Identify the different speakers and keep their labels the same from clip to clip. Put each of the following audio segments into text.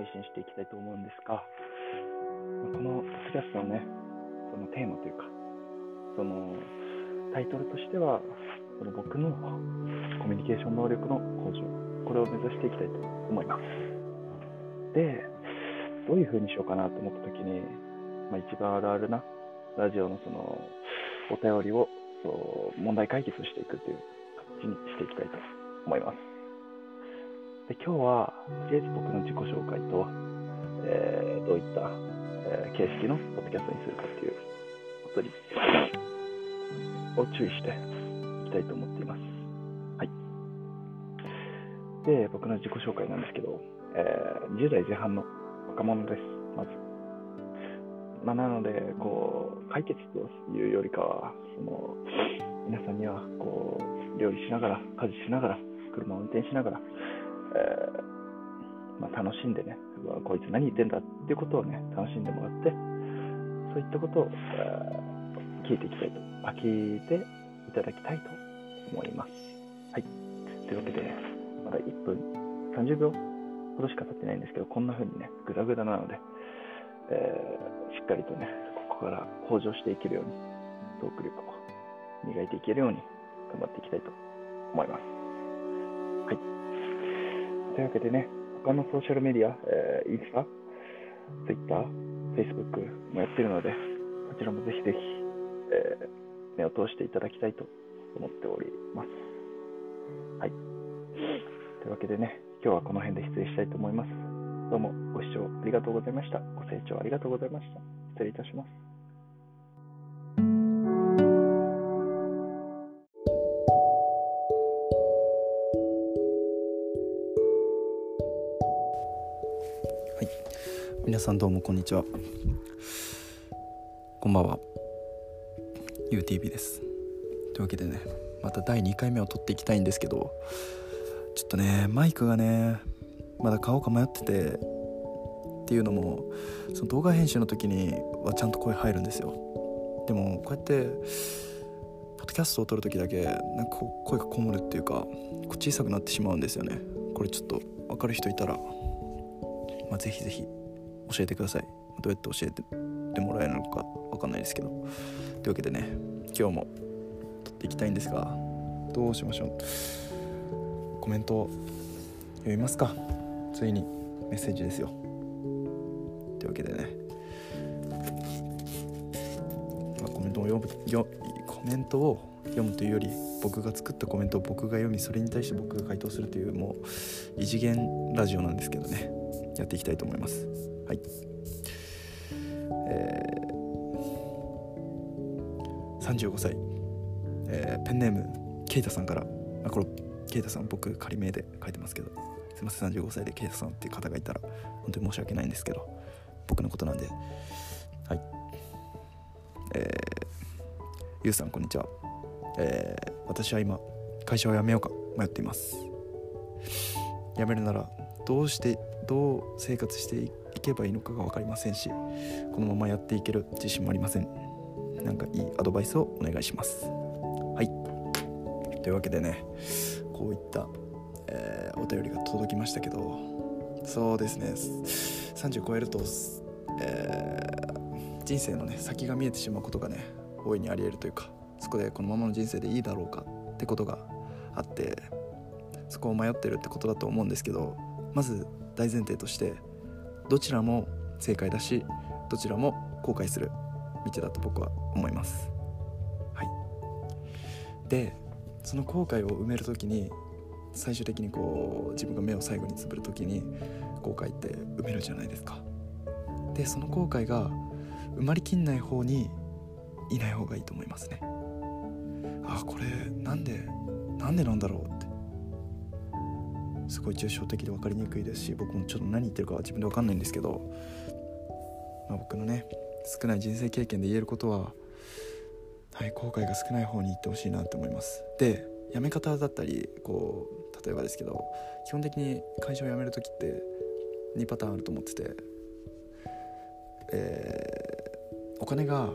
Speaker 1: 配信していきたいと思うんですが、このポッドキャストのね、そのテーマというか、そのタイトルとしては、その僕のコミュニケーション能力の向上、これを目指していきたいと思います。で、どういう風にしようかなと思った時に、まあ、一番あるあるなラジオのそのお便りをそう問題解決していくという今日は、とりあえず僕の自己紹介と、えー、どういった、えー、形式のポッドキャストにするかっていうことにを注意していきたいと思っています。はい。で、僕の自己紹介なんですけど、えー、20代前半の若者です、まず。まあ、なので、こう、解決というよりかは、その、皆さんには、こう、料理しながら、家事しながら、車を運転しながら、えー、まあ、楽しんでね、こいつ何言ってんだっていうことをね、楽しんでもらって、そういったことを、えー、聞いていきたいと、あ聞いていただきたいと思います。はい。というわけで、まだ1分30秒ほどしか経ってないんですけど、こんな風にね、ぐだぐだなので、えー、しっかりとね、ここから向上していけるように、トーク力を磨いていけるように頑張っていきたいと思います。というわけでね、他のソーシャルメディア、えー、インスタ、ツイッター、フェイスブックもやってるので、こちらもぜひぜひ、えー、目を通していただきたいと思っております。はい。というわけでね、今日はこの辺で失礼したいと思います。どうもご視聴ありがとうございました。ご清聴ありがとうございました。失礼いたします。
Speaker 2: さんどうもこんにちは。こんばんは。UTV です。というわけでね、また第2回目を撮っていきたいんですけど、ちょっとね、マイクがね、まだ買おうか迷っててっていうのもその動画編集の時にはちゃんと声入るんですよでもこうやってポッドキャストを撮る時だけなんか声がこもるっていうか小さくなってしまうんですよねこれちょっと分かる人いたら、まあ、ぜひぜひ教えてください。どうやって教えてもらえるのか分かんないですけど。というわけでね今日も撮っていきたいんですがどうしましょう。コメント読みますか。ついにメッセージですよ。というわけでね、まあ、コメントを読むよコメントを読むというより僕が作ったコメントを僕が読みそれに対して僕が回答するというもう異次元ラジオなんですけどね。やっていきたいと思います。はい。えー、35歳、えー、ペンネームケイタさんから。あこれケイタさん僕仮名で書いてますけど。すいません35歳でケイタさんっていう方がいたら本当に申し訳ないんですけど。僕のことなんで。はい。えー、ゆうさんこんにちは。えー、私は今会社を辞めようか迷っています。辞めるならどうしてどう生活していけばいいのかが分かりませんしこのままやっていける自信もありません。なんかいいアドバイスをお願いします。はい。というわけでねこういったえー、お便りが届きましたけどそうですね。30超えると、えー、人生のね先が見えてしまうことがね大いにありえるというかそこでこのままの人生でいいだろうかってことがあってそこを迷ってるってことだと思うんですけどまず大前提としてどちらも正解だしどちらも後悔する道だと僕は思います。はい、でその後悔を埋める時に最終的にこう自分が目を最後につぶる時に後悔って埋めるじゃないですか。でその後悔が埋まりきんない方にいない方がいいと思いますね。あこれなんでなんでなんだろうって。すごい抽象的で分かりにくいですし僕もちょっと何言ってるかは自分で分かんないんですけど、まあ、僕のね少ない人生経験で言えることははい後悔が少ない方に行ってほしいなと思います。で辞め方だったりこう例えばですけど基本的に会社を辞める時って2パターンあると思ってて、えー、お金が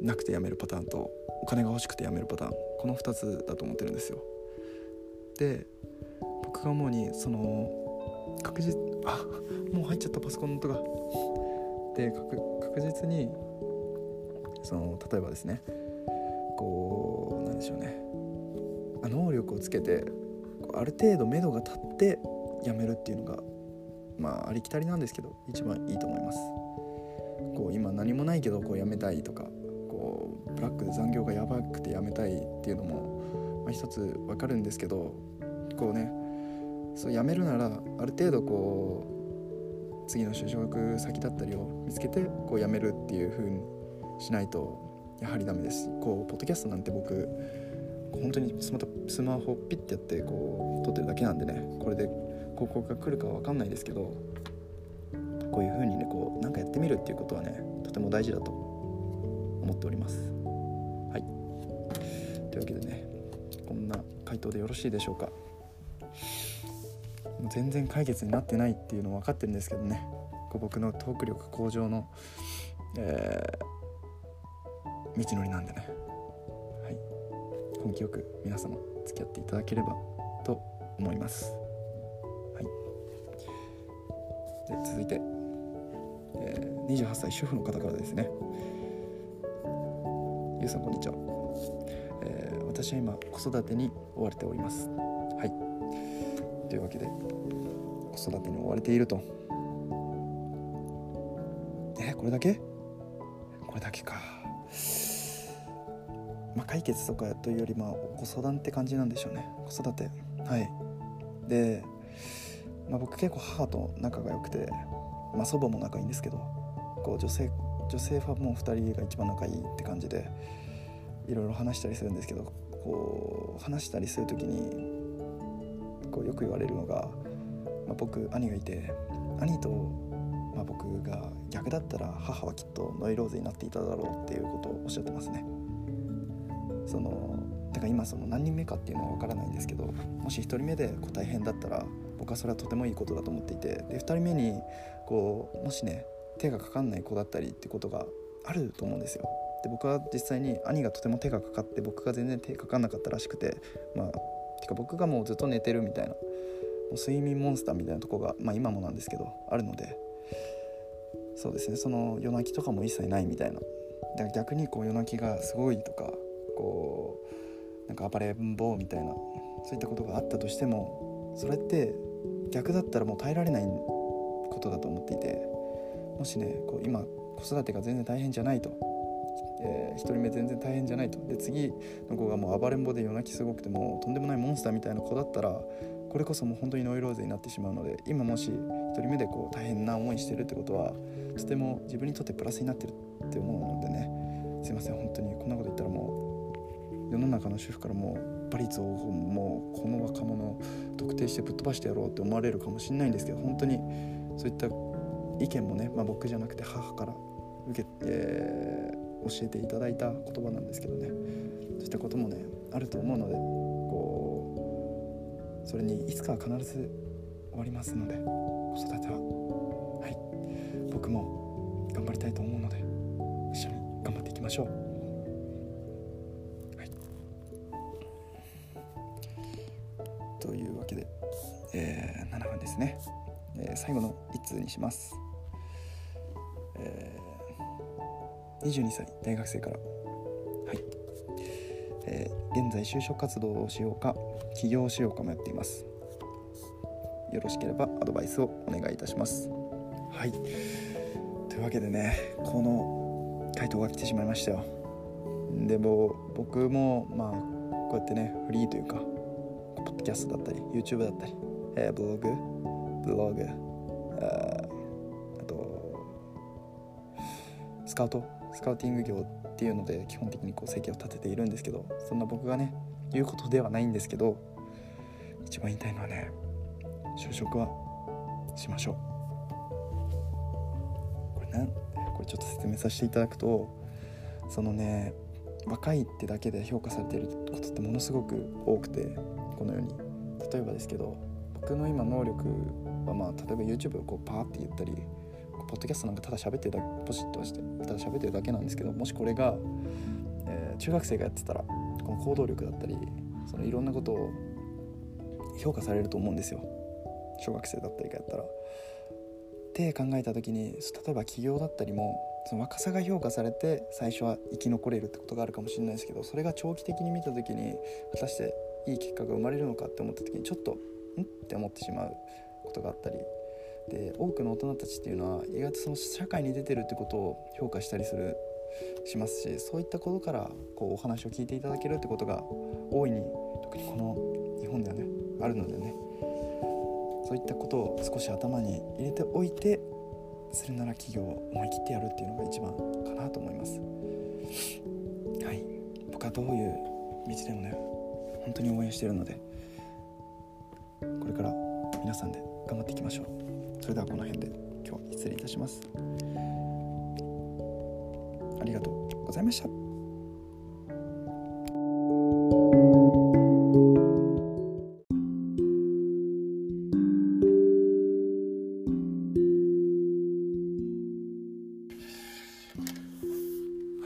Speaker 2: なくて辞めるパターンとお金が欲しくて辞めるパターンこの2つだと思ってるんですよ。でが思うにその確実あもう入っちゃったパソコンの音がで確実にその例えばですねこうなんでしょうね。能力をつけてある程度目処が立ってやめるっていうのがまあありきたりなんですけど一番いいと思います。こう今何もないけどこうやめたいとかこうブラックで残業がやばくてやめたいっていうのも、まあ、一つわかるんですけどこうねそうやめるならある程度こう次の就職先だったりを見つけてこう辞めるっていう風にしないとやはりダメですこうポッドキャストなんて僕本当にスマスマホピッてやってこう撮ってるだけなんでねこれで広告が来るかは分かんないですけどこういう風にねこうなんかやってみるっていうことはねとても大事だと思っております。はい。というわけでねこんな回答でよろしいでしょうか。全然解決になってないっていうの分かってるんですけどねこう僕のトーク力向上の、えー、道のりなんでね、はい、根気よく皆様付き合っていただければと思います。はい、で続いて、えー、28歳主婦の方からですね。ゆうさんこんにちは、えー、私は今子育てに追われております。というわけで子育てに追われていると。えこれだけ？これだけか。まあ解決とかというよりまあご相談って感じなんでしょうね。子育て。はい。で、まあ、僕結構母と仲が良くて、まあ、祖母も仲いいんですけどこう女性女性ファンも2人が一番仲いいって感じでいろいろ話したりするんですけどこう話したりする時にこうよく言われるのがまあ、僕兄がいて兄と、まあ、僕が逆だったら母はきっとノイローゼになっていただろうっていうことをおっしゃってますね。そのだから今その何人目かっていうのは分からないんですけどもし1人目でこう大変だったら僕はそれはとてもいいことだと思っていてで2人目にこうもしね手がかかんない子だったりってことがあると思うんですよ。で僕は実際に兄がとても手がかかって僕が全然手かかんなかったらしくてまあてか僕がもうずっと寝てるみたいなもう睡眠モンスターみたいなとこが、まあ、今もなんですけどあるのでそうですねその夜泣きとかも一切ないみたいな。だから逆にこう夜泣きがすごいとかこうなんか暴れん坊みたいなそういったことがあったとしてもそれって逆だったらもう耐えられないことだと思っていてもしねこう今子育てが全然大変じゃないと、えー、1人目全然大変じゃないと。で次の子がもう暴れん坊で夜泣きすごくてもうとんでもないモンスターみたいな子だったらこれこそもう本当にノイローゼになってしまうので今もし1人目でこう大変な思いしてるってことはとても自分にとってプラスになってるって思うのでね。すいません。本当にこんなこと言ったらもう世の中の主婦からもうバリツをもうこの若者特定してぶっ飛ばしてやろうって思われるかもしれないんですけど本当にそういった意見もね、まあ、僕じゃなくて母から受け、え、教えていただいた言葉なんですけどね。そういったこともねあると思うのでそれにいつかは必ず終わりますので子育ては。はい。僕も頑張りたいと思うので一緒に頑張っていきましょう。というわけで、えー、7分ですね、えー、最後の1通にします、えー、22歳大学生から。はい。えー、現在就職活動をしようか起業しようか迷っています。よろしければアドバイスをお願いいたします。はい。というわけでねこの回答が来てしまいましたよ。でも僕もまあこうやってねフリーというかポッドキャストだったり YouTube だったり、えー、ブログブログあとスカウトスカウティング業っていうので基本的にこう生計を立てているんですけどそんな僕がね言うことではないんですけど一番言いたいのはね就職はしましょう。これねこれちょっと説明させていただくとそのね若いってだけで評価されていることってものすごく多くてこのように。例えばですけど僕の今能力はまあ例えば YouTube をこうパーって言ったりポッドキャストなんかただ喋ってるだけポシッとしてただ喋ってるだけなんですけどもしこれが、えー、中学生がやってたらこの行動力だったりそのいろんなことを評価されると思うんですよ小学生だったりかやったら。って考えた時に例えば起業だったりもその若さが評価されて最初は生き残れるってことがあるかもしれないですけどそれが長期的に見た時に果たしていい結果が生まれるのかって思った時にちょっとん？って思ってしまうことがあったりで多くの大人たちっていうのは意外とその社会に出てるってことを評価したりするしますしそういったことからこうお話を聞いていただけるってことが大いに特にこの日本ではねあるのでね。そういったことを少し頭に入れておいてするなら企業を思い切ってやるっていうのが一番かなと思います。はい。僕はどういう道でもね本当に応援してるのでこれから皆さんで頑張っていきましょう。それではこの辺で今日は失礼いたします。ありがとうございました。は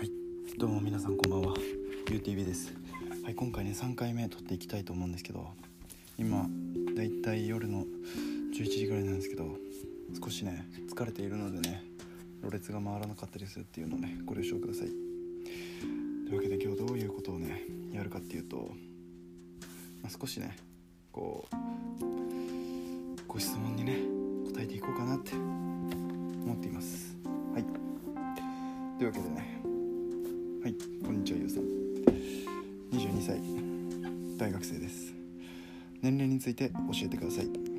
Speaker 2: いどうも皆さんこんばんは。UTV です。はい今回ね3回目撮っていきたいと思うんですけど今だいたい夜の11時ぐらいなんですけど少しね疲れているのでねろれつが回らなかったりするっていうのをねご了承ください。というわけで今日どういうことをねやるかっていうと、まあ、少しねこうご質問にね答えていこうかなって思っています。はい。というわけでねはいこんにちはゆうさん。22歳大学生です。年齢について教えてください。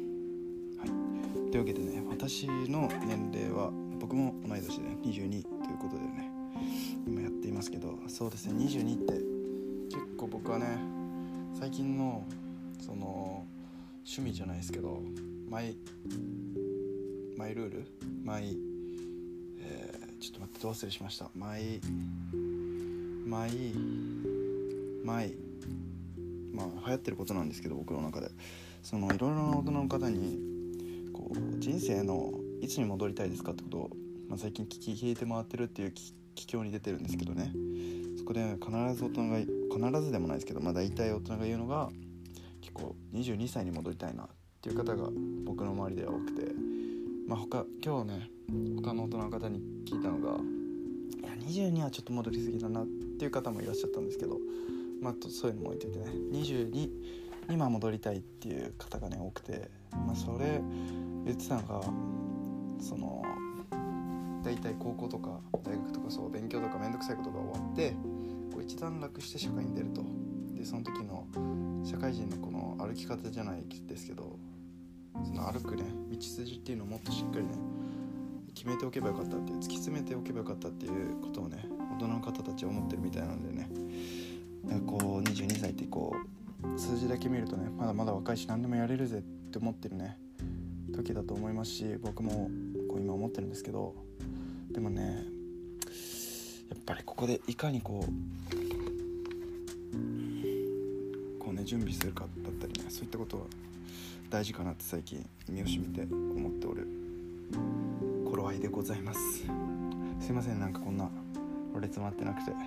Speaker 2: というわけでね私の年齢は僕も同い年で、ね、22ということでね今やっていますけどそうですね22って結構僕はね最近のその趣味じゃないですけどマイマイルール？マイ、えー、ちょっと待ってどう忘れしました。マイマイマイ。まあ流行ってることなんですけど僕の中で。そのいろいろな大人の方に人生のいつに戻りたいですかってことを、まあ、最近聞き聞いて回ってるっていう帰郷に出てるんですけどね。そこで必ず大人が必ずでもないですけど、まあ、大体大人が言うのが結構22歳に戻りたいなっていう方が僕の周りでは多くて、まあ他、今日ね他の大人の方に聞いたのがいや22はちょっと戻りすぎだなっていう方もいらっしゃったんですけど、まあ、そういうのも置いといてね。22今戻りたいっていう方がね多くて、まあ、それ言ってたのがその大体高校とか大学とかそう勉強とか面倒くさいことが終わってこう一段落して社会に出ると。でその時の社会人のこの歩き方じゃないですけどその歩くね道筋っていうのをもっとしっかりね決めておけばよかったっていう突き詰めておけばよかったっていうことをね大人の方たちは思ってるみたいなんでね。こう22歳ってこう数字だけ見るとねまだまだ若いし何でもやれるぜって思ってるね。時だと思いますし僕もこう今思ってるんですけどでもねやっぱりここでいかにこうこうね準備するかだったりねそういったことは大事かなって最近身をしみて思っておる頃合いでございます。すいませんなんかこんなろれつ回ってなくて。は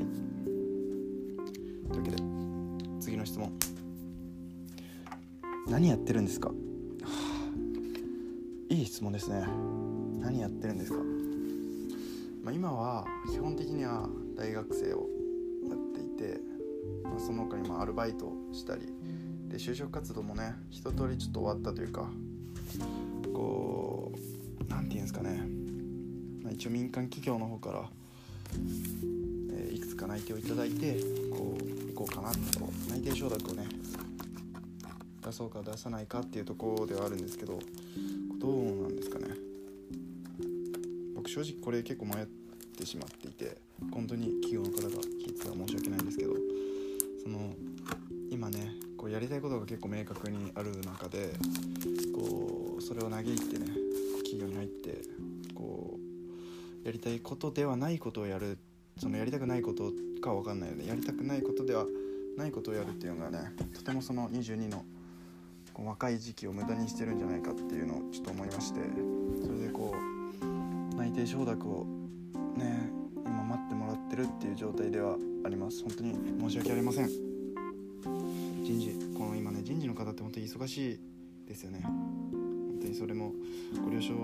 Speaker 2: い。というわけで次の質問。何やってるんですか、はあ、いい質問ですね。何やってるんですか、まあ、今は基本的には大学生をやっていて、まあ、その他にもアルバイトしたりで就職活動もね一通りちょっと終わったというかこう何て言うんですかね、まあ、一応民間企業の方から、えー、いくつか内定をいただいてこう行こうかなと内定承諾をね出そうか出さないかっていうところではあるんですけどどうなんですかね。僕正直これ結構迷ってしまっていて本当に企業の方が聞いてたら申し訳ないんですけどその今ねこうやりたいことが結構明確にある中でこうそれを嘆いてね企業に入ってこうやりたいことではないことをやるそのやりたくないことかわかんないよね。やりたくないことではないことをやるっていうのがねとてもその22のこう若い時期を無駄にしてるんじゃないかっていうのをちょっと思いましてそれでこう内定承諾をね今待ってもらってるっていう状態ではあります。本当に申し訳ありません。人事この今ね人事の方って本当に忙しいですよね。本当にそれもご了承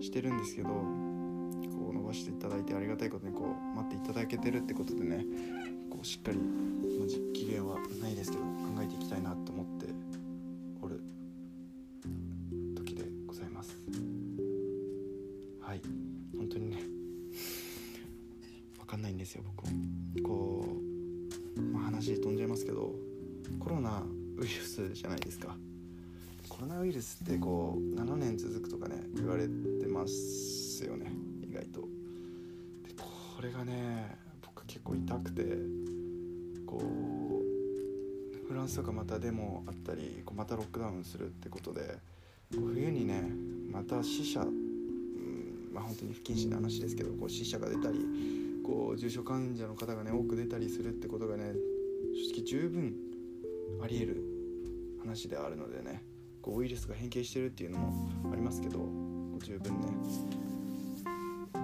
Speaker 2: してるんですけどこう伸ばしていただいてありがたいことにこう待っていただけてるってことでねこうしっかり、まあ、期限はないですけど考えていきたいなと思ってこう、まあ、話飛んじゃいますけどコロナウイルスじゃないですか。コロナウイルスってこう7年続くとかね言われてますよね意外と。でこれがね僕結構痛くてこうフランスとかまたデモあったりこうまたロックダウンするってことでこう冬にねまた死者、うん、まあ本当に不謹慎な話ですけどこう死者が出たりこう重症患者の方がね多く出たりするってことがね正直十分ありえる話であるのでねこうウイルスが変形してるっていうのもありますけど十分ねあ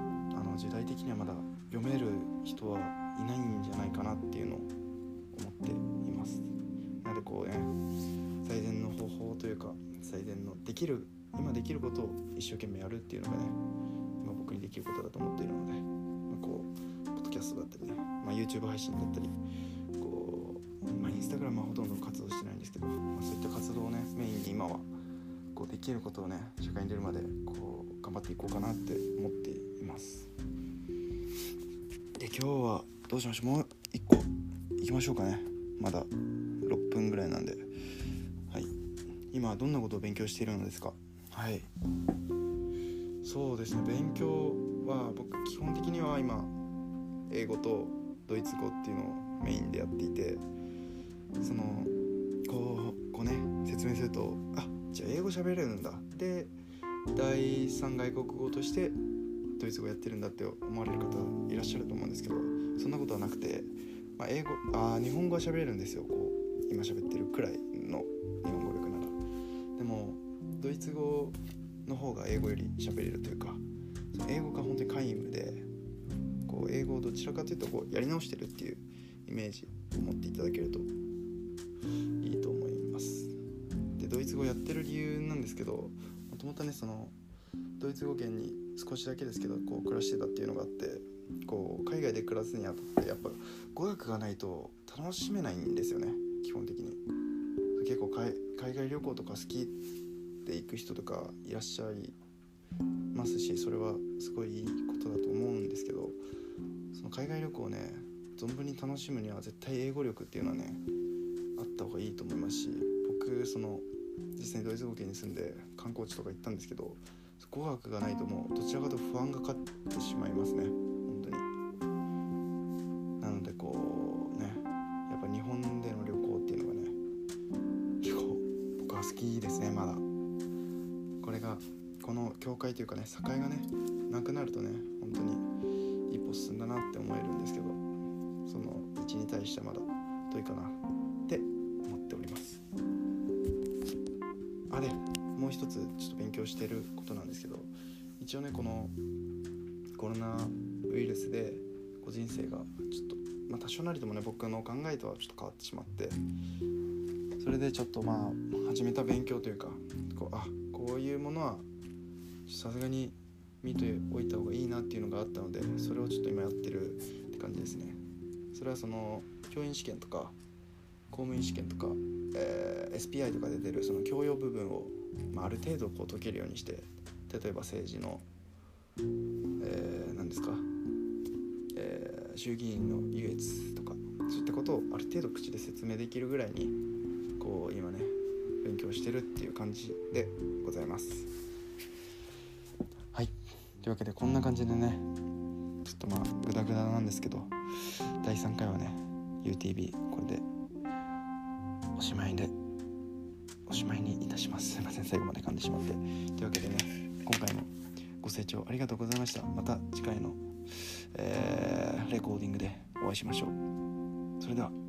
Speaker 2: の時代的にはまだ読める人はいないんじゃないかなっていうのを思っています。なのでこうね最善の方法というか最善のできる今できることを一生懸命やるっていうのがね今僕にできることだと思っているので、まあ、こうストだったり、まあ、YouTube 配信だったりこうまあ、インスタグラムはほとんど活動してないんですけど、まあ、そういった活動をねメインに今はこうできることをね社会に出るまでこう頑張っていこうかなって思っています。で今日はどうしましょう？もう一個いきましょうかね。まだ6分ぐらいなんで。はい。今どんなことを勉強しているのですか？はい。そうですね。勉強は僕基本的には今英語とドイツ語っていうのをメインでやっていてそのこうこうね説明するとあじゃあ英語喋れるんだ。で第3外国語としてドイツ語やってるんだって思われる方いらっしゃると思うんですけどそんなことはなくて、まあ、英語あ日本語は喋れるんですよ。こう今喋ってるくらいの日本語力なら。でもドイツ語の方が英語より喋れるというか英語が本当に皆無でう英語をどちらかというとこうやり直してるっていうイメージを持っていただけるといいと思います。でドイツ語やってる理由なんですけどもともとねそのドイツ語圏に少しだけですけどこう暮らしてたっていうのがあってこう海外で暮らすにあたってやっぱ語学がないと楽しめないんですよね基本的に。結構海外旅行とか好きで行く人とかいらっしゃいますしそれはすごいいいことだと思うんですけど海外旅行をね存分に楽しむには絶対英語力っていうのはねあった方がいいと思いますし僕その実際にドイツ語圏に住んで観光地とか行ったんですけど語学がないともうどちらかと不安がかってしまいますね本当に。なのでこうねやっぱ日本での旅行っていうのがね結構僕は好きですねまだ。これがこの境界というかね境がねなくなるとね本当に歩進んだなって思えるんですけどその位置に対してまだ遠いかなって思っております。あでもう一つちょっと勉強してることなんですけど一応ねこのコロナウイルスで個人生がちょっと、まあ、多少なりともね僕の考えとはちょっと変わってしまってそれでちょっとまあ始めた勉強というかこうあこういうものはさすがに見ておいた方がいいなっていうのがあったのでそれをちょっと今やってるって感じですね。それはその教員試験とか公務員試験とか、えー、SPI とかで出るその教養部分を、まあ、ある程度こう解けるようにして例えば政治の、えー、何ですか、えー、衆議院の優越とかそういったことをある程度口で説明できるぐらいにこう今ね勉強してるっていう感じでございます。というわけでこんな感じでねちょっとまあグダグダなんですけど第3回はね UTB これでおしまいでおしまいにいたします。すいません最後まで噛んでしまって。というわけでね今回もご清聴ありがとうございました。また次回の、えー、レコーディングでお会いしましょう。それでは。